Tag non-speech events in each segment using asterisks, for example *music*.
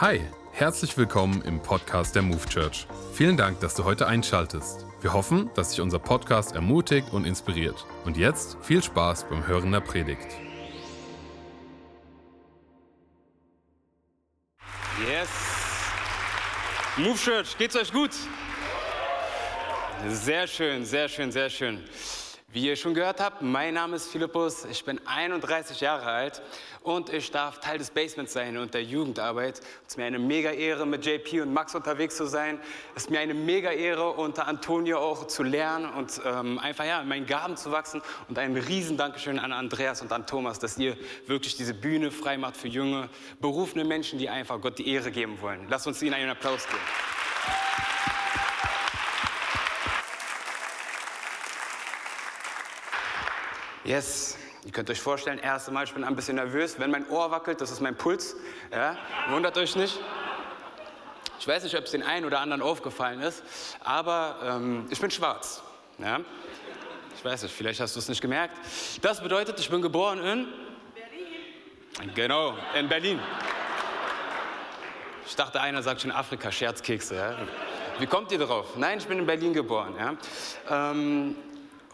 Hi, herzlich willkommen im Podcast der Move Church. Vielen Dank, dass du heute einschaltest. Wir hoffen, dass dich unser Podcast ermutigt und inspiriert. Und jetzt viel Spaß beim Hören der Predigt. Yes. Move Church, geht's euch gut? Sehr schön, sehr schön, sehr schön. Wie ihr schon gehört habt, mein Name ist Philippus, ich bin 31 Jahre alt und ich darf Teil des Basements sein und der Jugendarbeit. Es ist mir eine mega Ehre, mit JP und Max unterwegs zu sein. Es ist mir eine mega Ehre, unter Antonio auch zu lernen und ähm, einfach ja, in meinen Gaben zu wachsen. Und ein riesen Dankeschön an Andreas und an Thomas, dass ihr wirklich diese Bühne frei macht für junge, berufene Menschen, die einfach Gott die Ehre geben wollen. Lasst uns ihnen einen Applaus geben. Yes, ihr könnt euch vorstellen, erste Mal, ich bin ein bisschen nervös. Wenn mein Ohr wackelt, das ist mein Puls. Ja, wundert euch nicht. Ich weiß nicht, ob es den einen oder anderen aufgefallen ist, aber ähm, ich bin schwarz. Ja? Ich weiß nicht, vielleicht hast du es nicht gemerkt. Das bedeutet, ich bin geboren in Berlin. Genau, in Berlin. Ich dachte, einer sagt schon Afrika, Scherzkekse. Ja? Wie kommt ihr drauf? Nein, ich bin in Berlin geboren. Ja? Ähm,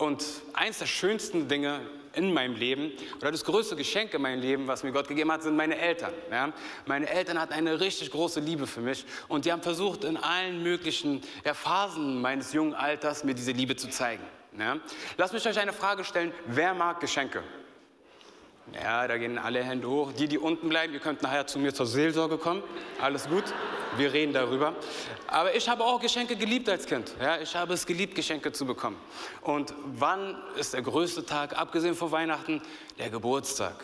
und eins der schönsten Dinge in meinem Leben oder das größte Geschenk in meinem Leben, was mir Gott gegeben hat, sind meine Eltern. Ja? Meine Eltern hatten eine richtig große Liebe für mich und die haben versucht, in allen möglichen Phasen meines jungen Alters mir diese Liebe zu zeigen. Ja? Lasst mich euch eine Frage stellen: Wer mag Geschenke? Ja, da gehen alle Hände hoch. Die, die unten bleiben, ihr könnt nachher zu mir zur Seelsorge kommen. Alles gut, wir reden darüber. Aber ich habe auch Geschenke geliebt als Kind. Ja, ich habe es geliebt, Geschenke zu bekommen. Und wann ist der größte Tag, abgesehen von Weihnachten? Der Geburtstag.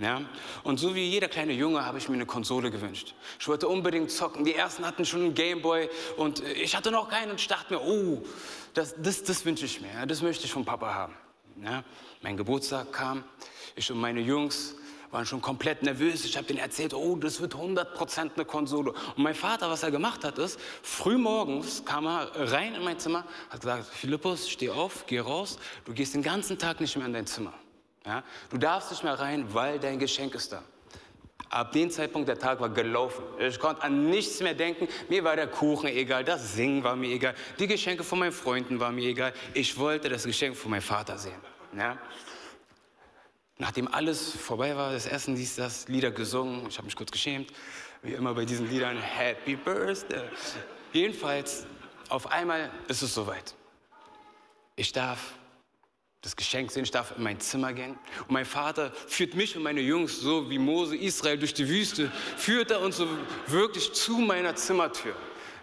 Ja? Und so wie jeder kleine Junge habe ich mir eine Konsole gewünscht. Ich wollte unbedingt zocken. Die ersten hatten schon einen Gameboy und ich hatte noch keinen und ich dachte mir, oh, das, das, das wünsche ich mir, das möchte ich vom Papa haben. Ja? Mein Geburtstag kam, ich und meine Jungs waren schon komplett nervös. Ich habe denen erzählt, oh, das wird 100% eine Konsole. Und mein Vater, was er gemacht hat, ist, früh morgens kam er rein in mein Zimmer, hat gesagt, Philippus, steh auf, geh raus, du gehst den ganzen Tag nicht mehr in dein Zimmer. Ja? Du darfst nicht mehr rein, weil dein Geschenk ist da. Ab dem Zeitpunkt, der Tag war gelaufen. Ich konnte an nichts mehr denken. Mir war der Kuchen egal, das Singen war mir egal, die Geschenke von meinen Freunden waren mir egal. Ich wollte das Geschenk von meinem Vater sehen. Ja? Nachdem alles vorbei war, das Essen, dies, das, Lieder gesungen, ich habe mich kurz geschämt, wie immer bei diesen Liedern, Happy Birthday. Jedenfalls, auf einmal ist es soweit. Ich darf das Geschenk sehen, ich darf in mein Zimmer gehen. Und mein Vater führt mich und meine Jungs, so wie Mose Israel durch die Wüste, führt er uns so wirklich zu meiner Zimmertür.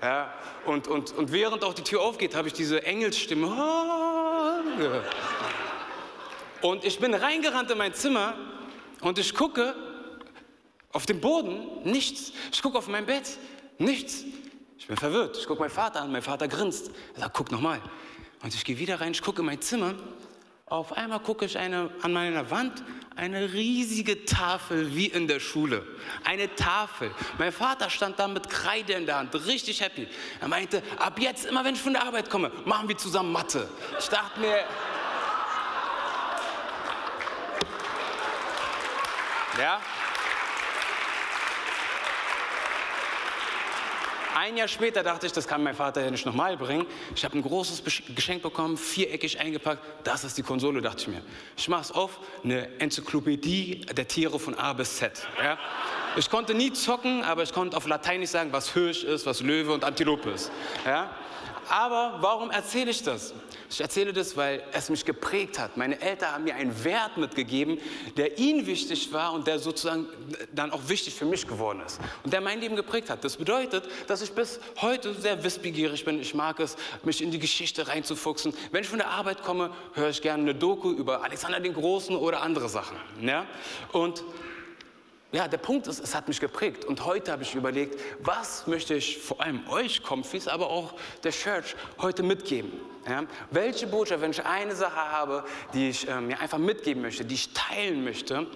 Ja, und, und, und während auch die Tür aufgeht, habe ich diese Engelsstimme. *laughs* Und ich bin reingerannt in mein Zimmer und ich gucke auf den Boden, nichts. Ich gucke auf mein Bett, nichts. Ich bin verwirrt. Ich gucke meinen Vater an, mein Vater grinst. Er sagt, guck nochmal. Und ich gehe wieder rein, ich gucke in mein Zimmer. Auf einmal gucke ich eine, an meiner Wand eine riesige Tafel wie in der Schule. Eine Tafel. Mein Vater stand da mit Kreide in der Hand, richtig happy. Er meinte, ab jetzt, immer wenn ich von der Arbeit komme, machen wir zusammen Mathe. Ich dachte mir, Ja? Ein Jahr später dachte ich, das kann mein Vater ja nicht nochmal bringen. Ich habe ein großes Geschenk bekommen, viereckig eingepackt. Das ist die Konsole, dachte ich mir. Ich mache es auf, eine Enzyklopädie der Tiere von A bis Z. Ja? Ich konnte nie zocken, aber ich konnte auf Lateinisch sagen, was Hirsch ist, was Löwe und Antilope ist. Ja? Aber warum erzähle ich das? Ich erzähle das, weil es mich geprägt hat. Meine Eltern haben mir einen Wert mitgegeben, der ihnen wichtig war und der sozusagen dann auch wichtig für mich geworden ist. Und der mein Leben geprägt hat. Das bedeutet, dass ich bis heute sehr wissbegierig bin. Ich mag es, mich in die Geschichte reinzufuchsen. Wenn ich von der Arbeit komme, höre ich gerne eine Doku über Alexander den Großen oder andere Sachen. Ja? Und ja, der Punkt ist, es hat mich geprägt. Und heute habe ich überlegt, was möchte ich vor allem euch, Comfys, aber auch der Church heute mitgeben? Ja? Welche Botschaft, wenn ich eine Sache habe, die ich äh, mir einfach mitgeben möchte, die ich teilen möchte?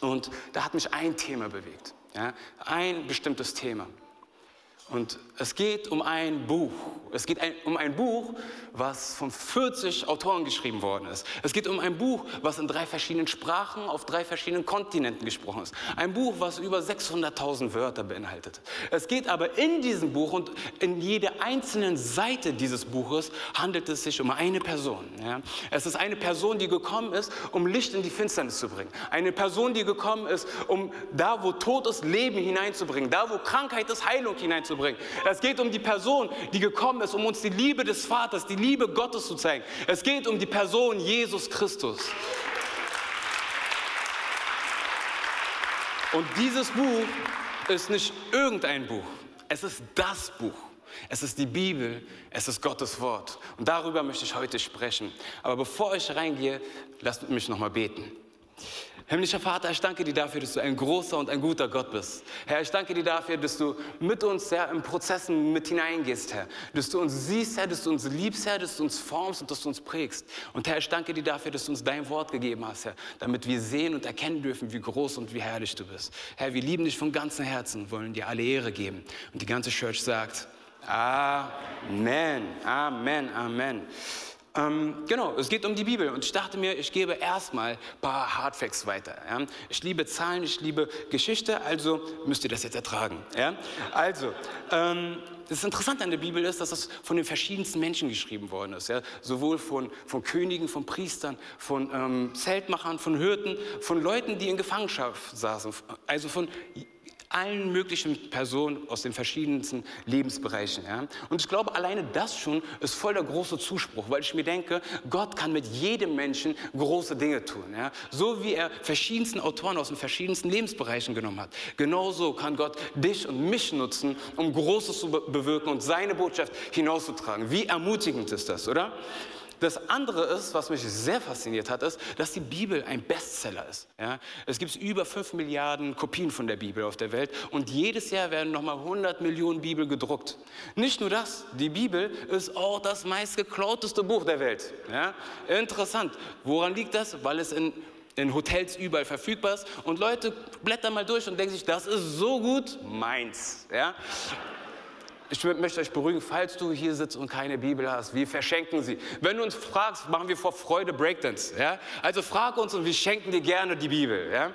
Und da hat mich ein Thema bewegt. Ja? Ein bestimmtes Thema. Und es geht um ein Buch. Es geht ein, um ein Buch, was von 40 Autoren geschrieben worden ist. Es geht um ein Buch, was in drei verschiedenen Sprachen auf drei verschiedenen Kontinenten gesprochen ist. Ein Buch, was über 600.000 Wörter beinhaltet. Es geht aber in diesem Buch und in jeder einzelnen Seite dieses Buches handelt es sich um eine Person. Ja? Es ist eine Person, die gekommen ist, um Licht in die Finsternis zu bringen. Eine Person, die gekommen ist, um da, wo Tod ist, Leben hineinzubringen. Da, wo Krankheit ist, Heilung hineinzubringen. Es geht um die Person, die gekommen ist, um uns die Liebe des Vaters, die Liebe Gottes zu zeigen. Es geht um die Person Jesus Christus. Und dieses Buch ist nicht irgendein Buch. Es ist das Buch. Es ist die Bibel, es ist Gottes Wort. Und darüber möchte ich heute sprechen. Aber bevor ich reingehe, lasst mich nochmal beten. Himmlischer Vater, ich danke dir dafür, dass du ein großer und ein guter Gott bist. Herr, ich danke dir dafür, dass du mit uns, Herr, in Prozessen mit hineingehst, Herr. Dass du uns siehst, Herr, dass du uns liebst, Herr, dass du uns formst und dass du uns prägst. Und Herr, ich danke dir dafür, dass du uns dein Wort gegeben hast, Herr, damit wir sehen und erkennen dürfen, wie groß und wie herrlich du bist. Herr, wir lieben dich von ganzem Herzen, wollen dir alle Ehre geben. Und die ganze Church sagt, Amen, Amen, Amen. Ähm, genau, es geht um die Bibel und ich dachte mir, ich gebe erstmal ein paar Hardfacts weiter. Ja? Ich liebe Zahlen, ich liebe Geschichte, also müsst ihr das jetzt ertragen. Ja? Also, ähm, das Interessante an der Bibel ist, dass es von den verschiedensten Menschen geschrieben worden ist. Ja? Sowohl von, von Königen, von Priestern, von ähm, Zeltmachern, von Hirten, von Leuten, die in Gefangenschaft saßen. Also von allen möglichen Personen aus den verschiedensten Lebensbereichen. Ja? Und ich glaube, alleine das schon ist voll der große Zuspruch, weil ich mir denke, Gott kann mit jedem Menschen große Dinge tun. Ja? So wie er verschiedensten Autoren aus den verschiedensten Lebensbereichen genommen hat. Genauso kann Gott dich und mich nutzen, um Großes zu bewirken und seine Botschaft hinauszutragen. Wie ermutigend ist das, oder? Das andere ist, was mich sehr fasziniert hat, ist, dass die Bibel ein Bestseller ist. Ja? Es gibt über 5 Milliarden Kopien von der Bibel auf der Welt und jedes Jahr werden nochmal 100 Millionen Bibel gedruckt. Nicht nur das, die Bibel ist auch das meistgeklauteste Buch der Welt. Ja? Interessant. Woran liegt das? Weil es in in Hotels überall verfügbar ist und Leute blättern mal durch und denken sich, das ist so gut, meins. Ja? Ich möchte euch beruhigen, falls du hier sitzt und keine Bibel hast, wir verschenken sie. Wenn du uns fragst, machen wir vor Freude Breakdance. Ja? Also frag uns und wir schenken dir gerne die Bibel. Ja?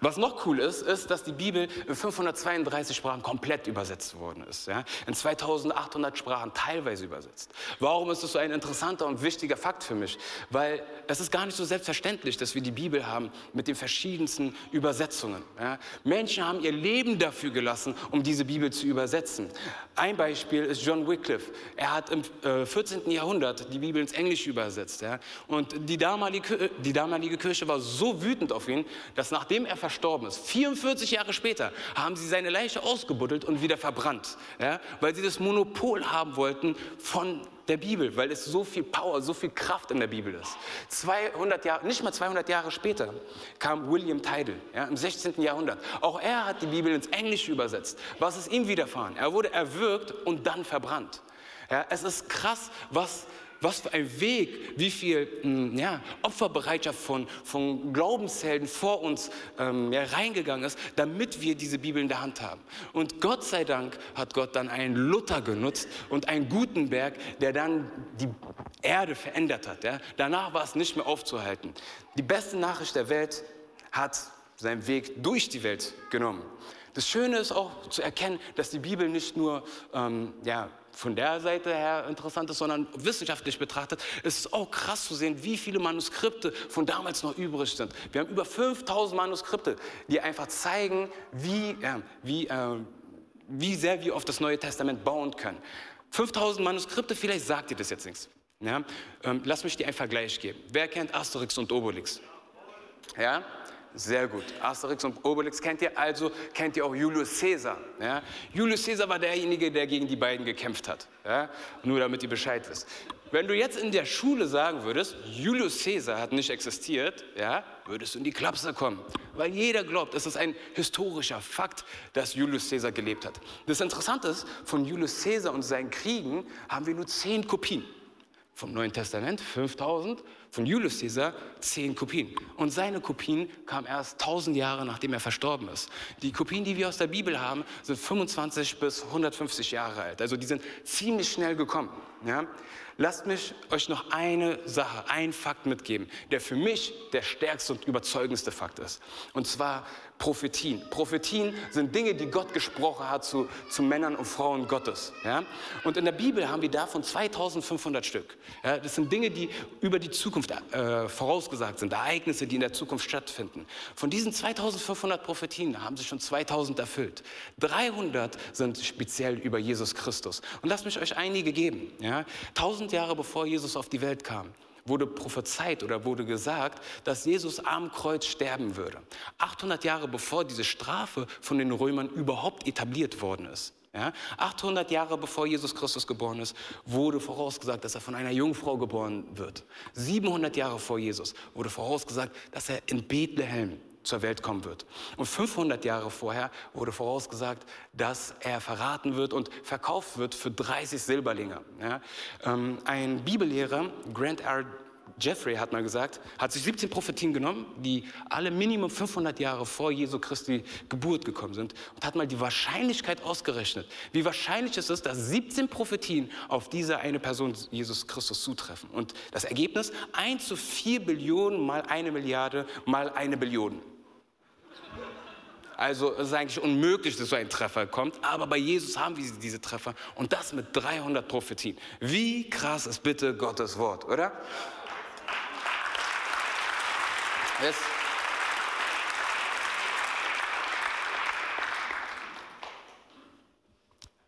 Was noch cool ist, ist, dass die Bibel in 532 Sprachen komplett übersetzt worden ist. Ja? In 2800 Sprachen teilweise übersetzt. Warum ist das so ein interessanter und wichtiger Fakt für mich? Weil es ist gar nicht so selbstverständlich, dass wir die Bibel haben mit den verschiedensten Übersetzungen. Ja? Menschen haben ihr Leben dafür gelassen, um diese Bibel zu übersetzen. Ein Beispiel ist John Wycliffe. Er hat im äh, 14. Jahrhundert die Bibel ins Englische übersetzt. Ja? Und die damalige, die damalige Kirche war so wütend auf ihn, dass nachdem er verstorben ist. 44 Jahre später haben sie seine Leiche ausgebuddelt und wieder verbrannt, ja, weil sie das Monopol haben wollten von der Bibel, weil es so viel Power, so viel Kraft in der Bibel ist. 200 Jahre, nicht mal 200 Jahre später kam William Tidal ja, im 16. Jahrhundert. Auch er hat die Bibel ins Englische übersetzt. Was ist ihm widerfahren? Er wurde erwürgt und dann verbrannt. Ja, es ist krass, was was für ein Weg, wie viel hm, ja, Opferbereitschaft von, von Glaubenshelden vor uns ähm, ja, reingegangen ist, damit wir diese Bibel in der Hand haben. Und Gott sei Dank hat Gott dann einen Luther genutzt und einen Gutenberg, der dann die Erde verändert hat. Ja. Danach war es nicht mehr aufzuhalten. Die beste Nachricht der Welt hat seinen Weg durch die Welt genommen. Das Schöne ist auch zu erkennen, dass die Bibel nicht nur ähm, ja, von der Seite her interessant ist, sondern wissenschaftlich betrachtet ist es auch krass zu sehen, wie viele Manuskripte von damals noch übrig sind. Wir haben über 5000 Manuskripte, die einfach zeigen, wie, äh, wie, äh, wie sehr wir auf das Neue Testament bauen können. 5000 Manuskripte, vielleicht sagt ihr das jetzt nichts. Ja? Ähm, lass mich dir einen Vergleich geben. Wer kennt Asterix und Obelix? Ja? Sehr gut. Asterix und Obelix kennt ihr, also kennt ihr auch Julius Caesar. Ja? Julius Caesar war derjenige, der gegen die beiden gekämpft hat. Ja? Nur damit ihr Bescheid wisst. Wenn du jetzt in der Schule sagen würdest, Julius Caesar hat nicht existiert, ja, würdest du in die Klapse kommen. Weil jeder glaubt, es ist ein historischer Fakt, dass Julius Caesar gelebt hat. Das Interessante ist, von Julius Caesar und seinen Kriegen haben wir nur zehn Kopien. Vom Neuen Testament 5000, von Julius Caesar zehn Kopien. Und seine Kopien kamen erst 1000 Jahre, nachdem er verstorben ist. Die Kopien, die wir aus der Bibel haben, sind 25 bis 150 Jahre alt. Also die sind ziemlich schnell gekommen. Ja? Lasst mich euch noch eine Sache, einen Fakt mitgeben, der für mich der stärkste und überzeugendste Fakt ist. Und zwar Prophetien. Prophetien sind Dinge, die Gott gesprochen hat zu, zu Männern und Frauen Gottes. Ja? Und in der Bibel haben wir davon 2500 Stück. Ja? Das sind Dinge, die über die Zukunft äh, vorausgesagt sind, Ereignisse, die in der Zukunft stattfinden. Von diesen 2500 Prophetien haben sich schon 2000 erfüllt. 300 sind speziell über Jesus Christus. Und lasst mich euch einige geben. Ja? 1000 Jahre bevor Jesus auf die Welt kam wurde prophezeit oder wurde gesagt, dass Jesus am Kreuz sterben würde. 800 Jahre bevor diese Strafe von den Römern überhaupt etabliert worden ist. Ja, 800 Jahre bevor Jesus Christus geboren ist, wurde vorausgesagt, dass er von einer Jungfrau geboren wird. 700 Jahre vor Jesus wurde vorausgesagt, dass er in Bethlehem zur Welt kommen wird. Und 500 Jahre vorher wurde vorausgesagt, dass er verraten wird und verkauft wird für 30 Silberlinge. Ja, ähm, ein Bibellehrer, Grant R. Jeffrey hat mal gesagt, hat sich 17 Prophetien genommen, die alle Minimum 500 Jahre vor Jesu Christi Geburt gekommen sind und hat mal die Wahrscheinlichkeit ausgerechnet, wie wahrscheinlich es ist, dass 17 Prophetien auf diese eine Person Jesus Christus zutreffen. Und das Ergebnis 1 zu 4 Billionen mal eine Milliarde mal eine Billion. Also es ist eigentlich unmöglich, dass so ein Treffer kommt. Aber bei Jesus haben wir diese Treffer und das mit 300 Prophetien. Wie krass ist bitte Gottes Wort, oder? Yes.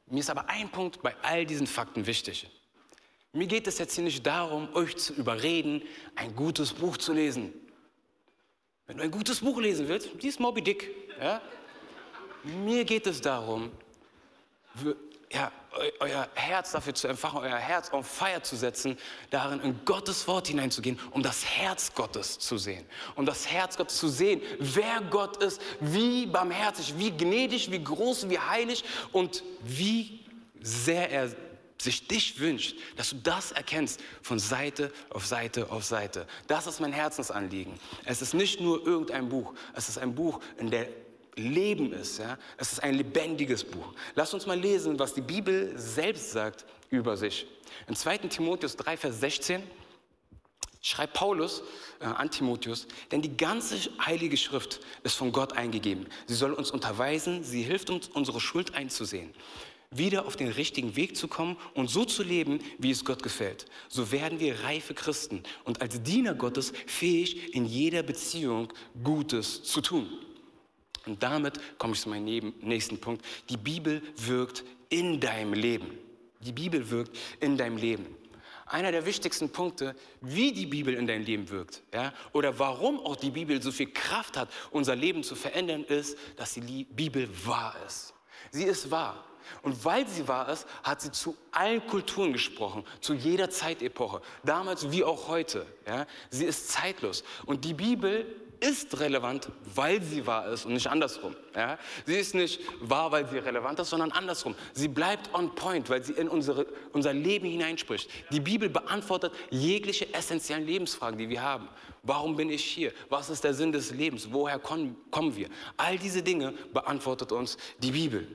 Mir ist aber ein Punkt bei all diesen Fakten wichtig. Mir geht es jetzt hier nicht darum, euch zu überreden, ein gutes Buch zu lesen. Wenn du ein gutes Buch lesen willst, lies Moby Dick. Ja? Mir geht es darum, ja, euer Herz dafür zu empfachen, euer Herz auf Feier zu setzen, darin in Gottes Wort hineinzugehen, um das Herz Gottes zu sehen. Um das Herz Gottes zu sehen, wer Gott ist, wie barmherzig, wie gnädig, wie groß, wie heilig und wie sehr er sich dich wünscht, dass du das erkennst von Seite auf Seite auf Seite. Das ist mein Herzensanliegen. Es ist nicht nur irgendein Buch, es ist ein Buch, in der Leben ist. Ja? Es ist ein lebendiges Buch. Lass uns mal lesen, was die Bibel selbst sagt über sich. In 2. Timotheus 3, Vers 16 schreibt Paulus äh, an Timotheus, denn die ganze heilige Schrift ist von Gott eingegeben. Sie soll uns unterweisen, sie hilft uns, unsere Schuld einzusehen wieder auf den richtigen Weg zu kommen und so zu leben, wie es Gott gefällt. So werden wir reife Christen und als Diener Gottes fähig, in jeder Beziehung Gutes zu tun. Und damit komme ich zu meinem nächsten Punkt. Die Bibel wirkt in deinem Leben. Die Bibel wirkt in deinem Leben. Einer der wichtigsten Punkte, wie die Bibel in dein Leben wirkt, ja, oder warum auch die Bibel so viel Kraft hat, unser Leben zu verändern, ist, dass die Bibel wahr ist. Sie ist wahr. Und weil sie wahr ist, hat sie zu allen Kulturen gesprochen, zu jeder Zeitepoche, damals wie auch heute. Ja? Sie ist zeitlos. Und die Bibel ist relevant, weil sie wahr ist und nicht andersrum. Ja? Sie ist nicht wahr, weil sie relevant ist, sondern andersrum. Sie bleibt on point, weil sie in unsere, unser Leben hineinspricht. Die Bibel beantwortet jegliche essentiellen Lebensfragen, die wir haben. Warum bin ich hier? Was ist der Sinn des Lebens? Woher kommen wir? All diese Dinge beantwortet uns die Bibel.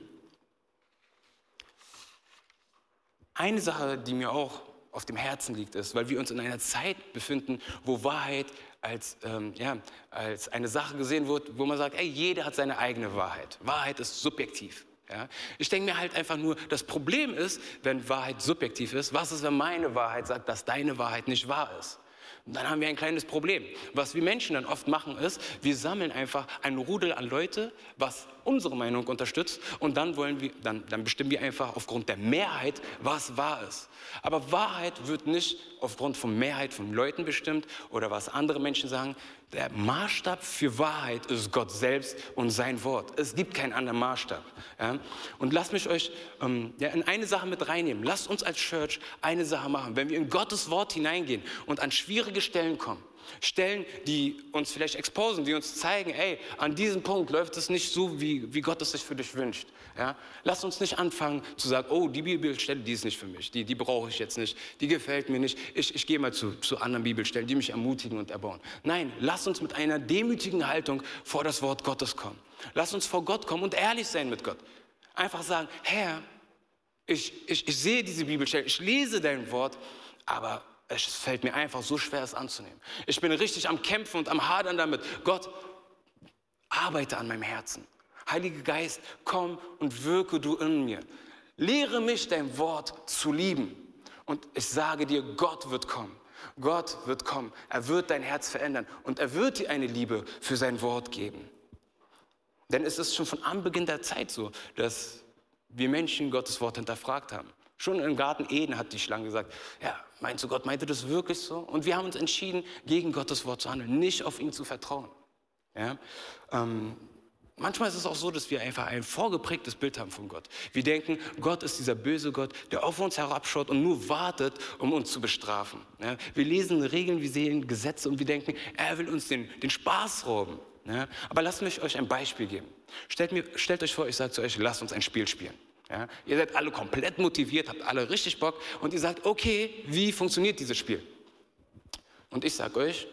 Eine Sache, die mir auch auf dem Herzen liegt, ist, weil wir uns in einer Zeit befinden, wo Wahrheit als, ähm, ja, als eine Sache gesehen wird, wo man sagt, ey, jeder hat seine eigene Wahrheit. Wahrheit ist subjektiv. Ja? Ich denke mir halt einfach nur, das Problem ist, wenn Wahrheit subjektiv ist, was ist, wenn meine Wahrheit sagt, dass deine Wahrheit nicht wahr ist? Und dann haben wir ein kleines Problem. Was wir Menschen dann oft machen ist, wir sammeln einfach ein Rudel an Leute, was unsere Meinung unterstützt und dann wollen wir, dann, dann bestimmen wir einfach aufgrund der Mehrheit, was wahr ist. Aber Wahrheit wird nicht aufgrund von Mehrheit von Leuten bestimmt oder was andere Menschen sagen. Der Maßstab für Wahrheit ist Gott selbst und sein Wort. Es gibt keinen anderen Maßstab. Ja? Und lasst mich euch ähm, ja, in eine Sache mit reinnehmen. Lasst uns als Church eine Sache machen. Wenn wir in Gottes Wort hineingehen und an schwierige Stellen kommen, Stellen, die uns vielleicht exposen, die uns zeigen, ey, an diesem Punkt läuft es nicht so, wie, wie Gott es sich für dich wünscht. Ja? Lass uns nicht anfangen zu sagen, oh, die Bibelstelle, die ist nicht für mich, die, die brauche ich jetzt nicht, die gefällt mir nicht, ich, ich gehe mal zu, zu anderen Bibelstellen, die mich ermutigen und erbauen. Nein, lass uns mit einer demütigen Haltung vor das Wort Gottes kommen. Lass uns vor Gott kommen und ehrlich sein mit Gott. Einfach sagen, Herr, ich, ich, ich sehe diese Bibelstelle, ich lese dein Wort, aber es fällt mir einfach so schwer, es anzunehmen. Ich bin richtig am Kämpfen und am Hadern damit. Gott, arbeite an meinem Herzen. Heiliger Geist, komm und wirke du in mir. Lehre mich, dein Wort zu lieben. Und ich sage dir, Gott wird kommen. Gott wird kommen. Er wird dein Herz verändern und er wird dir eine Liebe für sein Wort geben. Denn es ist schon von Anbeginn der Zeit so, dass wir Menschen Gottes Wort hinterfragt haben. Schon im Garten Eden hat die Schlange gesagt, ja, meinst du, Gott meinte das wirklich so? Und wir haben uns entschieden, gegen Gottes Wort zu handeln, nicht auf ihn zu vertrauen. Ja? Ähm, manchmal ist es auch so, dass wir einfach ein vorgeprägtes Bild haben von Gott. Wir denken, Gott ist dieser böse Gott, der auf uns herabschaut und nur wartet, um uns zu bestrafen. Ja? Wir lesen Regeln, wir sehen Gesetze und wir denken, er will uns den, den Spaß rauben. Ja? Aber lasst mich euch ein Beispiel geben. Stellt, mir, stellt euch vor, ich sage zu euch, lasst uns ein Spiel spielen. Ja, ihr seid alle komplett motiviert, habt alle richtig Bock und ihr sagt, okay, wie funktioniert dieses Spiel? Und ich sage euch,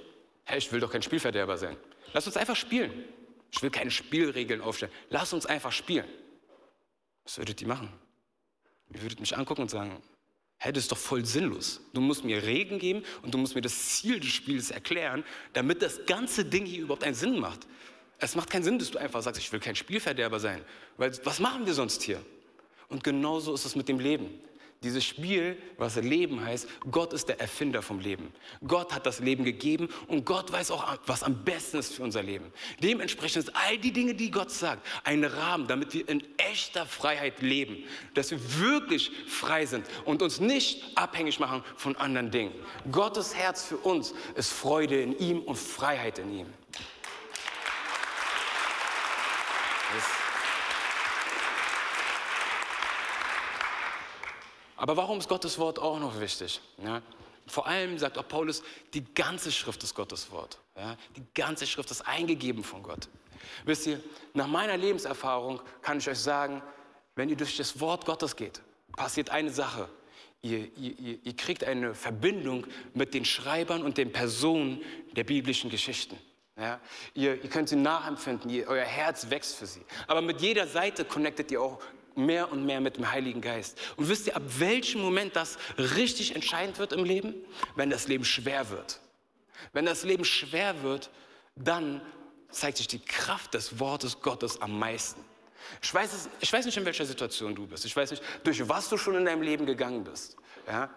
hey, ich will doch kein Spielverderber sein. Lasst uns einfach spielen. Ich will keine Spielregeln aufstellen. Lasst uns einfach spielen. Was würdet ihr machen? Ihr würdet mich angucken und sagen, hey, das ist doch voll sinnlos. Du musst mir Regeln geben und du musst mir das Ziel des Spiels erklären, damit das ganze Ding hier überhaupt einen Sinn macht. Es macht keinen Sinn, dass du einfach sagst, ich will kein Spielverderber sein. Weil was machen wir sonst hier? Und genauso ist es mit dem Leben. Dieses Spiel, was Leben heißt, Gott ist der Erfinder vom Leben. Gott hat das Leben gegeben und Gott weiß auch, was am besten ist für unser Leben. Dementsprechend sind all die Dinge, die Gott sagt, ein Rahmen, damit wir in echter Freiheit leben. Dass wir wirklich frei sind und uns nicht abhängig machen von anderen Dingen. Gottes Herz für uns ist Freude in ihm und Freiheit in ihm. Aber warum ist Gottes Wort auch noch wichtig? Ja? Vor allem sagt auch Paulus, die ganze Schrift ist Gottes Wort. Ja? Die ganze Schrift ist eingegeben von Gott. Wisst ihr, nach meiner Lebenserfahrung kann ich euch sagen, wenn ihr durch das Wort Gottes geht, passiert eine Sache. Ihr, ihr, ihr kriegt eine Verbindung mit den Schreibern und den Personen der biblischen Geschichten. Ja, ihr, ihr, könnt sie nachempfinden, ihr, euer Herz wächst für sie. Aber mit jeder Seite connectet ihr auch mehr und mehr mit dem Heiligen Geist. Und wisst ihr, ab welchem Moment das richtig entscheidend wird im Leben? Wenn das Leben schwer wird. Wenn das Leben schwer wird, dann zeigt sich die Kraft des Wortes Gottes am meisten. Ich weiß, ich weiß nicht, in welcher Situation du bist. Ich weiß nicht, durch was du schon in deinem Leben gegangen bist. Ja?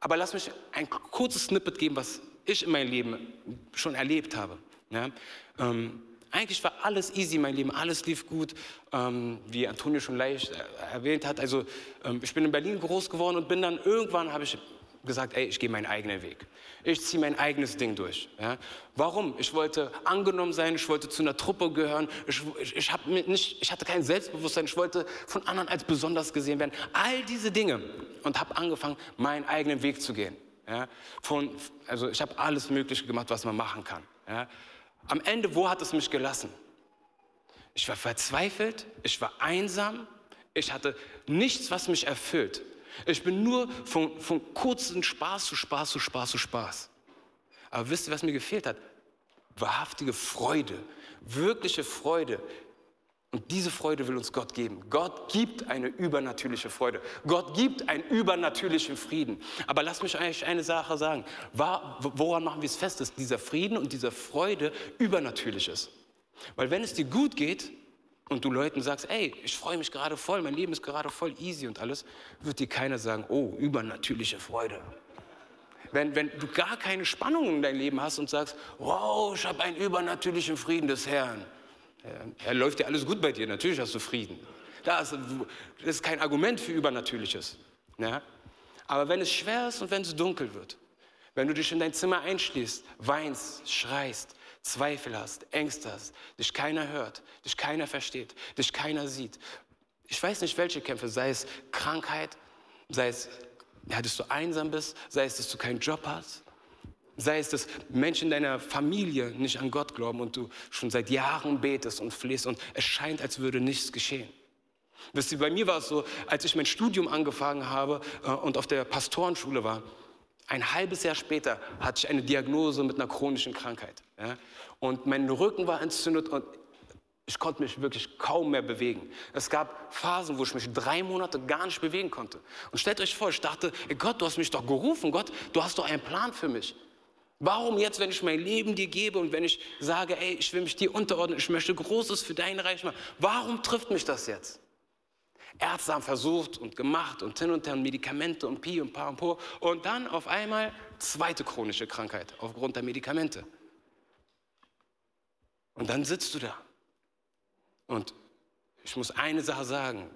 Aber lass mich ein kurzes Snippet geben, was ich in meinem Leben schon erlebt habe. Ja? Ähm, eigentlich war alles easy, mein Leben, alles lief gut, ähm, wie Antonio schon leicht äh, erwähnt hat. Also ähm, ich bin in Berlin groß geworden und bin dann irgendwann, habe ich gesagt, ey, ich gehe meinen eigenen Weg. Ich ziehe mein eigenes Ding durch. Ja? Warum? Ich wollte angenommen sein, ich wollte zu einer Truppe gehören, ich, ich, ich, nicht, ich hatte kein Selbstbewusstsein, ich wollte von anderen als besonders gesehen werden. All diese Dinge und habe angefangen, meinen eigenen Weg zu gehen. Ja? Von, also ich habe alles Mögliche gemacht, was man machen kann. Ja? Am Ende, wo hat es mich gelassen? Ich war verzweifelt, ich war einsam, ich hatte nichts, was mich erfüllt. Ich bin nur von, von kurzen Spaß zu Spaß zu Spaß zu Spaß. Aber wisst ihr, was mir gefehlt hat? Wahrhaftige Freude, wirkliche Freude, und diese Freude will uns Gott geben. Gott gibt eine übernatürliche Freude. Gott gibt einen übernatürlichen Frieden. Aber lasst mich eigentlich eine Sache sagen. Woran machen wir es fest, dass dieser Frieden und diese Freude übernatürlich ist? Weil wenn es dir gut geht und du Leuten sagst, ey, ich freue mich gerade voll, mein Leben ist gerade voll easy und alles, wird dir keiner sagen, oh, übernatürliche Freude. Wenn, wenn du gar keine Spannung in deinem Leben hast und sagst, wow, ich habe einen übernatürlichen Frieden des Herrn, ja, läuft ja alles gut bei dir, natürlich hast du Frieden. Das, das ist kein Argument für Übernatürliches. Ja? Aber wenn es schwer ist und wenn es dunkel wird, wenn du dich in dein Zimmer einschließt, weinst, schreist, Zweifel hast, Ängste hast, dich keiner hört, dich keiner versteht, dich keiner sieht. Ich weiß nicht, welche Kämpfe, sei es Krankheit, sei es, ja, dass du einsam bist, sei es, dass du keinen Job hast, Sei es, dass Menschen in deiner Familie nicht an Gott glauben und du schon seit Jahren betest und flehst und es scheint, als würde nichts geschehen. Wisst ihr, bei mir war es so, als ich mein Studium angefangen habe äh, und auf der Pastorenschule war, ein halbes Jahr später hatte ich eine Diagnose mit einer chronischen Krankheit. Ja? Und mein Rücken war entzündet und ich konnte mich wirklich kaum mehr bewegen. Es gab Phasen, wo ich mich drei Monate gar nicht bewegen konnte. Und stellt euch vor, ich dachte, Gott, du hast mich doch gerufen, Gott, du hast doch einen Plan für mich. Warum jetzt, wenn ich mein Leben dir gebe und wenn ich sage, ey, ich will mich dir unterordnen, ich möchte Großes für dein Reich machen, warum trifft mich das jetzt? Ärzte haben versucht und gemacht und hin und her und Medikamente und Pi und Pa und Po. Und dann auf einmal zweite chronische Krankheit aufgrund der Medikamente. Und dann sitzt du da und ich muss eine Sache sagen,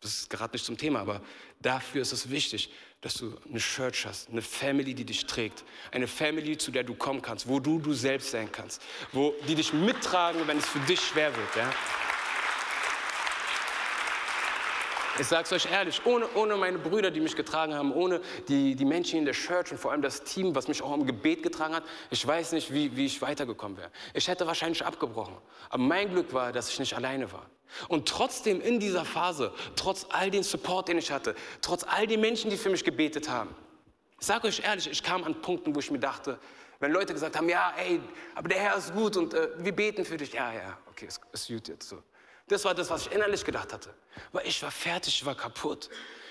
das ist gerade nicht zum Thema, aber dafür ist es wichtig, dass du eine Church hast, eine Family, die dich trägt, eine Family, zu der du kommen kannst, wo du du selbst sein kannst, wo die dich mittragen, wenn es für dich schwer wird. Ja? Ich sage es euch ehrlich, ohne, ohne meine Brüder, die mich getragen haben, ohne die, die Menschen in der Church und vor allem das Team, was mich auch im Gebet getragen hat, ich weiß nicht, wie, wie ich weitergekommen wäre. Ich hätte wahrscheinlich abgebrochen. Aber mein Glück war, dass ich nicht alleine war. Und trotzdem in dieser Phase, trotz all den Support, den ich hatte, trotz all den Menschen, die für mich gebetet haben, ich sage euch ehrlich, ich kam an Punkten, wo ich mir dachte, wenn Leute gesagt haben, ja, ey, aber der Herr ist gut und äh, wir beten für dich, ja, ja, okay, es ist gut jetzt so. Das war das, was ich innerlich gedacht hatte. Weil ich war fertig, ich war kaputt.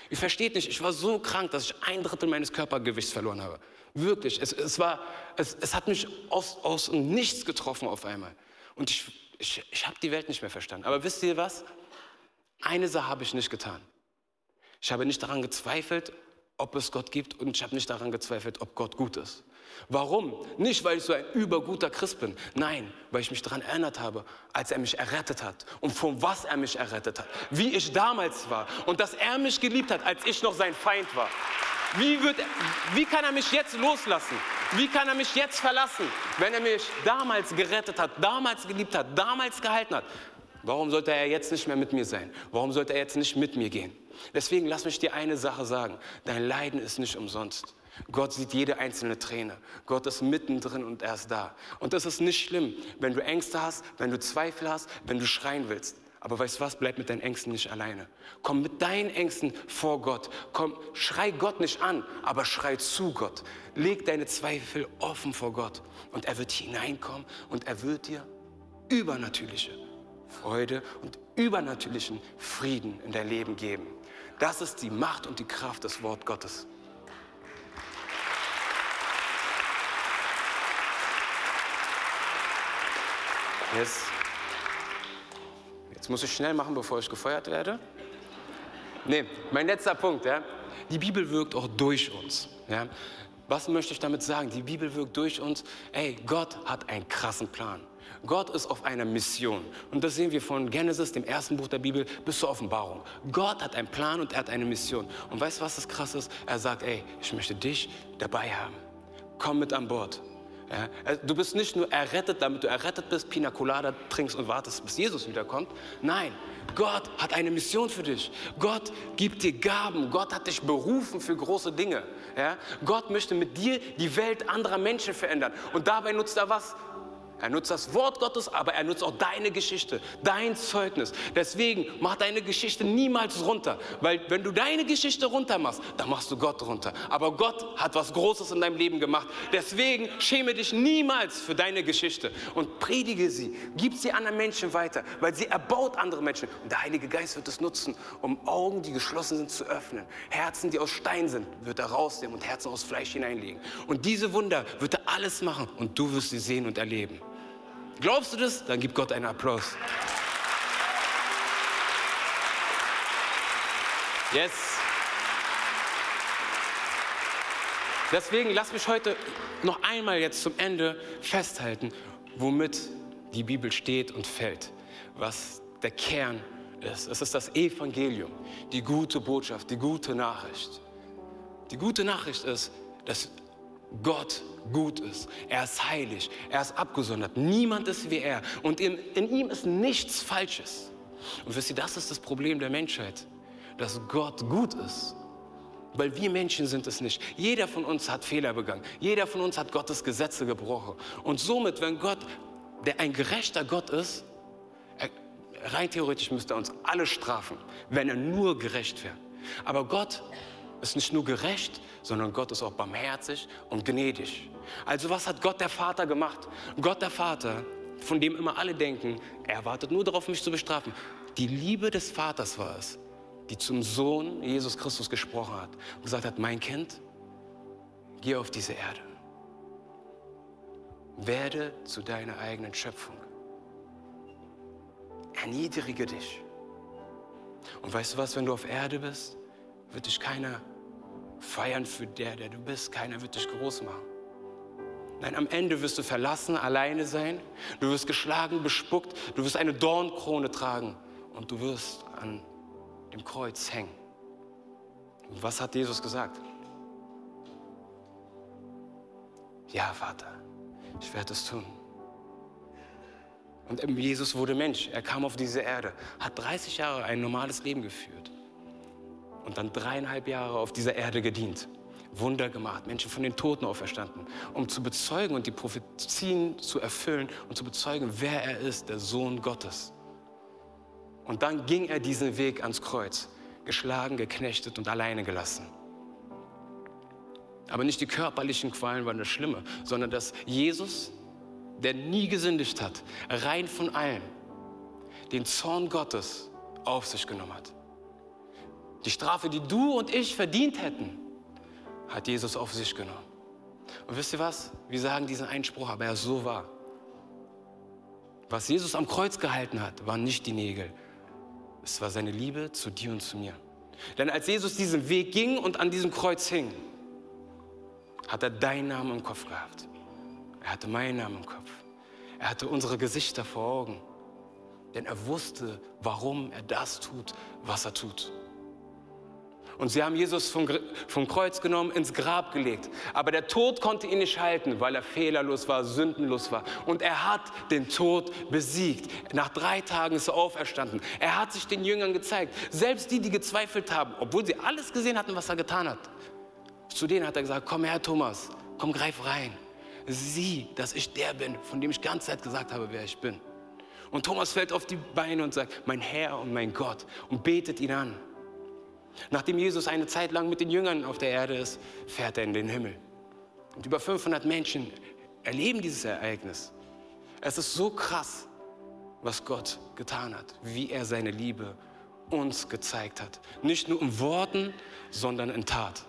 Ihr versteht nicht, ich war so krank, dass ich ein Drittel meines Körpergewichts verloren habe. Wirklich, es, es, war, es, es hat mich aus, aus nichts getroffen auf einmal. Und ich, ich, ich habe die Welt nicht mehr verstanden. Aber wisst ihr was? Eine Sache habe ich nicht getan. Ich habe nicht daran gezweifelt, ob es Gott gibt und ich habe nicht daran gezweifelt, ob Gott gut ist. Warum? Nicht, weil ich so ein überguter Christ bin. Nein, weil ich mich daran erinnert habe, als er mich errettet hat und von was er mich errettet hat. Wie ich damals war und dass er mich geliebt hat, als ich noch sein Feind war. Wie, wird, wie kann er mich jetzt loslassen? Wie kann er mich jetzt verlassen, wenn er mich damals gerettet hat, damals geliebt hat, damals gehalten hat? Warum sollte er jetzt nicht mehr mit mir sein? Warum sollte er jetzt nicht mit mir gehen? Deswegen lass mich dir eine Sache sagen. Dein Leiden ist nicht umsonst. Gott sieht jede einzelne Träne. Gott ist mittendrin und er ist da. Und das ist nicht schlimm, wenn du Ängste hast, wenn du Zweifel hast, wenn du schreien willst. Aber weißt du was, bleib mit deinen Ängsten nicht alleine. Komm mit deinen Ängsten vor Gott. Komm, schrei Gott nicht an, aber schrei zu Gott. Leg deine Zweifel offen vor Gott. Und er wird hineinkommen und er wird dir übernatürliche Freude und übernatürlichen Frieden in dein Leben geben. Das ist die Macht und die Kraft des Wort Gottes. Yes. Jetzt muss ich schnell machen, bevor ich gefeuert werde. Nee, mein letzter Punkt. Ja. Die Bibel wirkt auch durch uns. Ja. Was möchte ich damit sagen? Die Bibel wirkt durch uns. Ey, Gott hat einen krassen Plan. Gott ist auf einer Mission. Und das sehen wir von Genesis, dem ersten Buch der Bibel, bis zur Offenbarung. Gott hat einen Plan und er hat eine Mission. Und weißt du, was das krass ist? Er sagt, ey, ich möchte dich dabei haben. Komm mit an Bord. Ja, äh, du bist nicht nur errettet, damit du errettet bist, Pina Colada trinkst und wartest, bis Jesus wiederkommt. Nein, Gott hat eine Mission für dich. Gott gibt dir Gaben. Gott hat dich berufen für große Dinge. Ja? Gott möchte mit dir die Welt anderer Menschen verändern. Und dabei nutzt er was? Er nutzt das Wort Gottes, aber er nutzt auch deine Geschichte, dein Zeugnis. Deswegen mach deine Geschichte niemals runter, weil wenn du deine Geschichte runter machst, dann machst du Gott runter. Aber Gott hat was Großes in deinem Leben gemacht. Deswegen schäme dich niemals für deine Geschichte und predige sie, gib sie anderen Menschen weiter, weil sie erbaut andere Menschen. Und der Heilige Geist wird es nutzen, um Augen, die geschlossen sind, zu öffnen. Herzen, die aus Stein sind, wird er rausnehmen und Herzen aus Fleisch hineinlegen. Und diese Wunder wird er alles machen und du wirst sie sehen und erleben. Glaubst du das? Dann gib Gott einen Applaus. Yes. Deswegen lass mich heute noch einmal jetzt zum Ende festhalten, womit die Bibel steht und fällt, was der Kern ist. Es ist das Evangelium, die gute Botschaft, die gute Nachricht. Die gute Nachricht ist, dass Gott gut ist. Er ist heilig. Er ist abgesondert. Niemand ist wie er. Und in, in ihm ist nichts Falsches. Und wisst ihr, das ist das Problem der Menschheit. Dass Gott gut ist, Weil wir Menschen sind es nicht. Jeder von uns hat Fehler begangen. Jeder von uns hat Gottes Gesetze gebrochen. Und somit, wenn Gott, der ein gerechter Gott ist, er, rein theoretisch müsste er uns alle strafen, wenn er nur gerecht wäre. Aber Gott ist nicht nur gerecht, sondern Gott ist auch barmherzig und gnädig. Also was hat Gott der Vater gemacht? Gott der Vater, von dem immer alle denken, er wartet nur darauf, mich zu bestrafen. Die Liebe des Vaters war es, die zum Sohn Jesus Christus gesprochen hat und gesagt hat, mein Kind, geh auf diese Erde. Werde zu deiner eigenen Schöpfung. Erniedrige dich. Und weißt du was, wenn du auf Erde bist, wird dich keiner feiern für der, der du bist. Keiner wird dich groß machen. Nein, am Ende wirst du verlassen, alleine sein. Du wirst geschlagen, bespuckt. Du wirst eine Dornkrone tragen. Und du wirst an dem Kreuz hängen. Und was hat Jesus gesagt? Ja, Vater, ich werde es tun. Und Jesus wurde Mensch. Er kam auf diese Erde, hat 30 Jahre ein normales Leben geführt und dann dreieinhalb Jahre auf dieser Erde gedient. Wunder gemacht, Menschen von den Toten auferstanden, um zu bezeugen und die Prophezien zu erfüllen und zu bezeugen, wer er ist, der Sohn Gottes. Und dann ging er diesen Weg ans Kreuz, geschlagen, geknechtet und alleine gelassen. Aber nicht die körperlichen Qualen waren das Schlimme, sondern dass Jesus, der nie gesündigt hat, rein von allem, den Zorn Gottes auf sich genommen hat. Die Strafe, die du und ich verdient hätten, hat Jesus auf sich genommen. Und wisst ihr was? Wir sagen diesen Einspruch, aber er ist so wahr. Was Jesus am Kreuz gehalten hat, waren nicht die Nägel. Es war seine Liebe zu dir und zu mir. Denn als Jesus diesen Weg ging und an diesem Kreuz hing, hat er deinen Namen im Kopf gehabt. Er hatte meinen Namen im Kopf. Er hatte unsere Gesichter vor Augen. Denn er wusste, warum er das tut, was er tut. Und sie haben Jesus vom, vom Kreuz genommen, ins Grab gelegt. Aber der Tod konnte ihn nicht halten, weil er fehlerlos war, sündenlos war. Und er hat den Tod besiegt. Nach drei Tagen ist er auferstanden. Er hat sich den Jüngern gezeigt. Selbst die, die gezweifelt haben, obwohl sie alles gesehen hatten, was er getan hat. Zu denen hat er gesagt, komm her Thomas, komm greif rein. Sieh, dass ich der bin, von dem ich die ganze Zeit gesagt habe, wer ich bin. Und Thomas fällt auf die Beine und sagt, mein Herr und mein Gott und betet ihn an. Nachdem Jesus eine Zeit lang mit den Jüngern auf der Erde ist, fährt er in den Himmel. Und über 500 Menschen erleben dieses Ereignis. Es ist so krass, was Gott getan hat, wie er seine Liebe uns gezeigt hat. Nicht nur in Worten, sondern in Tat.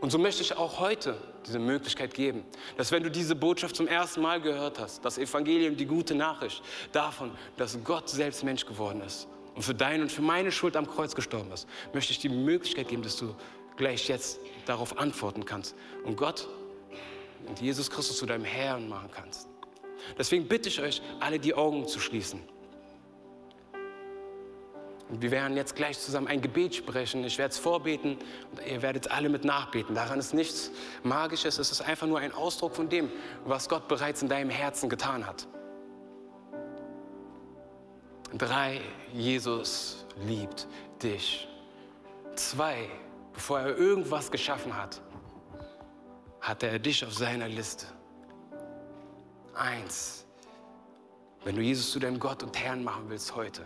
Und so möchte ich auch heute diese Möglichkeit geben, dass wenn du diese Botschaft zum ersten Mal gehört hast, das Evangelium, die gute Nachricht davon, dass Gott selbst Mensch geworden ist und für deine und für meine Schuld am Kreuz gestorben ist, möchte ich dir die Möglichkeit geben, dass du gleich jetzt darauf antworten kannst und Gott und Jesus Christus zu deinem Herrn machen kannst. Deswegen bitte ich euch, alle die Augen zu schließen. Und wir werden jetzt gleich zusammen ein Gebet sprechen. Ich werde es vorbeten und ihr werdet alle mit nachbeten. Daran ist nichts Magisches. Es ist einfach nur ein Ausdruck von dem, was Gott bereits in deinem Herzen getan hat. Drei, Jesus liebt dich. Zwei, bevor er irgendwas geschaffen hat, hatte er dich auf seiner Liste. Eins, wenn du Jesus zu deinem Gott und Herrn machen willst heute,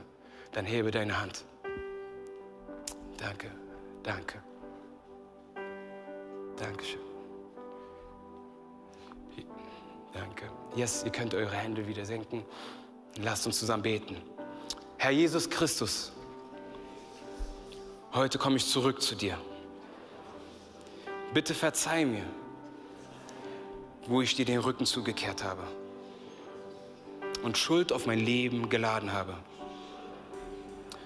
dann hebe deine Hand. Danke, danke. Dankeschön. Danke. Yes, ihr könnt eure Hände wieder senken. Lasst uns zusammen beten. Herr Jesus Christus, heute komme ich zurück zu dir. Bitte verzeih mir, wo ich dir den Rücken zugekehrt habe und Schuld auf mein Leben geladen habe.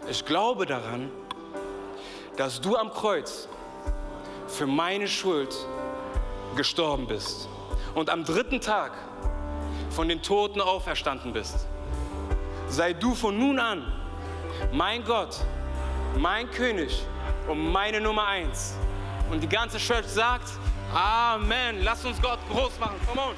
Ich glaube daran, dass du am Kreuz für meine Schuld gestorben bist und am dritten Tag von den Toten auferstanden bist sei du von nun an mein Gott, mein König und meine Nummer eins. Und die ganze Church sagt, Amen. Lass uns Gott groß machen. Come on.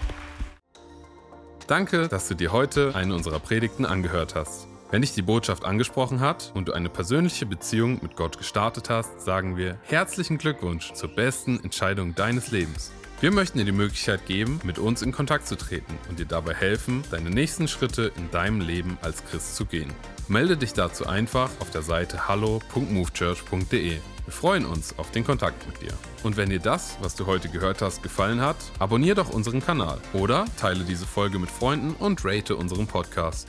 Danke, dass du dir heute eine unserer Predigten angehört hast. Wenn dich die Botschaft angesprochen hat und du eine persönliche Beziehung mit Gott gestartet hast, sagen wir herzlichen Glückwunsch zur besten Entscheidung deines Lebens. Wir möchten dir die Möglichkeit geben, mit uns in Kontakt zu treten und dir dabei helfen, deine nächsten Schritte in deinem Leben als Christ zu gehen. Melde dich dazu einfach auf der Seite hallo.movechurch.de. Wir freuen uns auf den Kontakt mit dir. Und wenn dir das, was du heute gehört hast, gefallen hat, abonniere doch unseren Kanal oder teile diese Folge mit Freunden und rate unseren Podcast.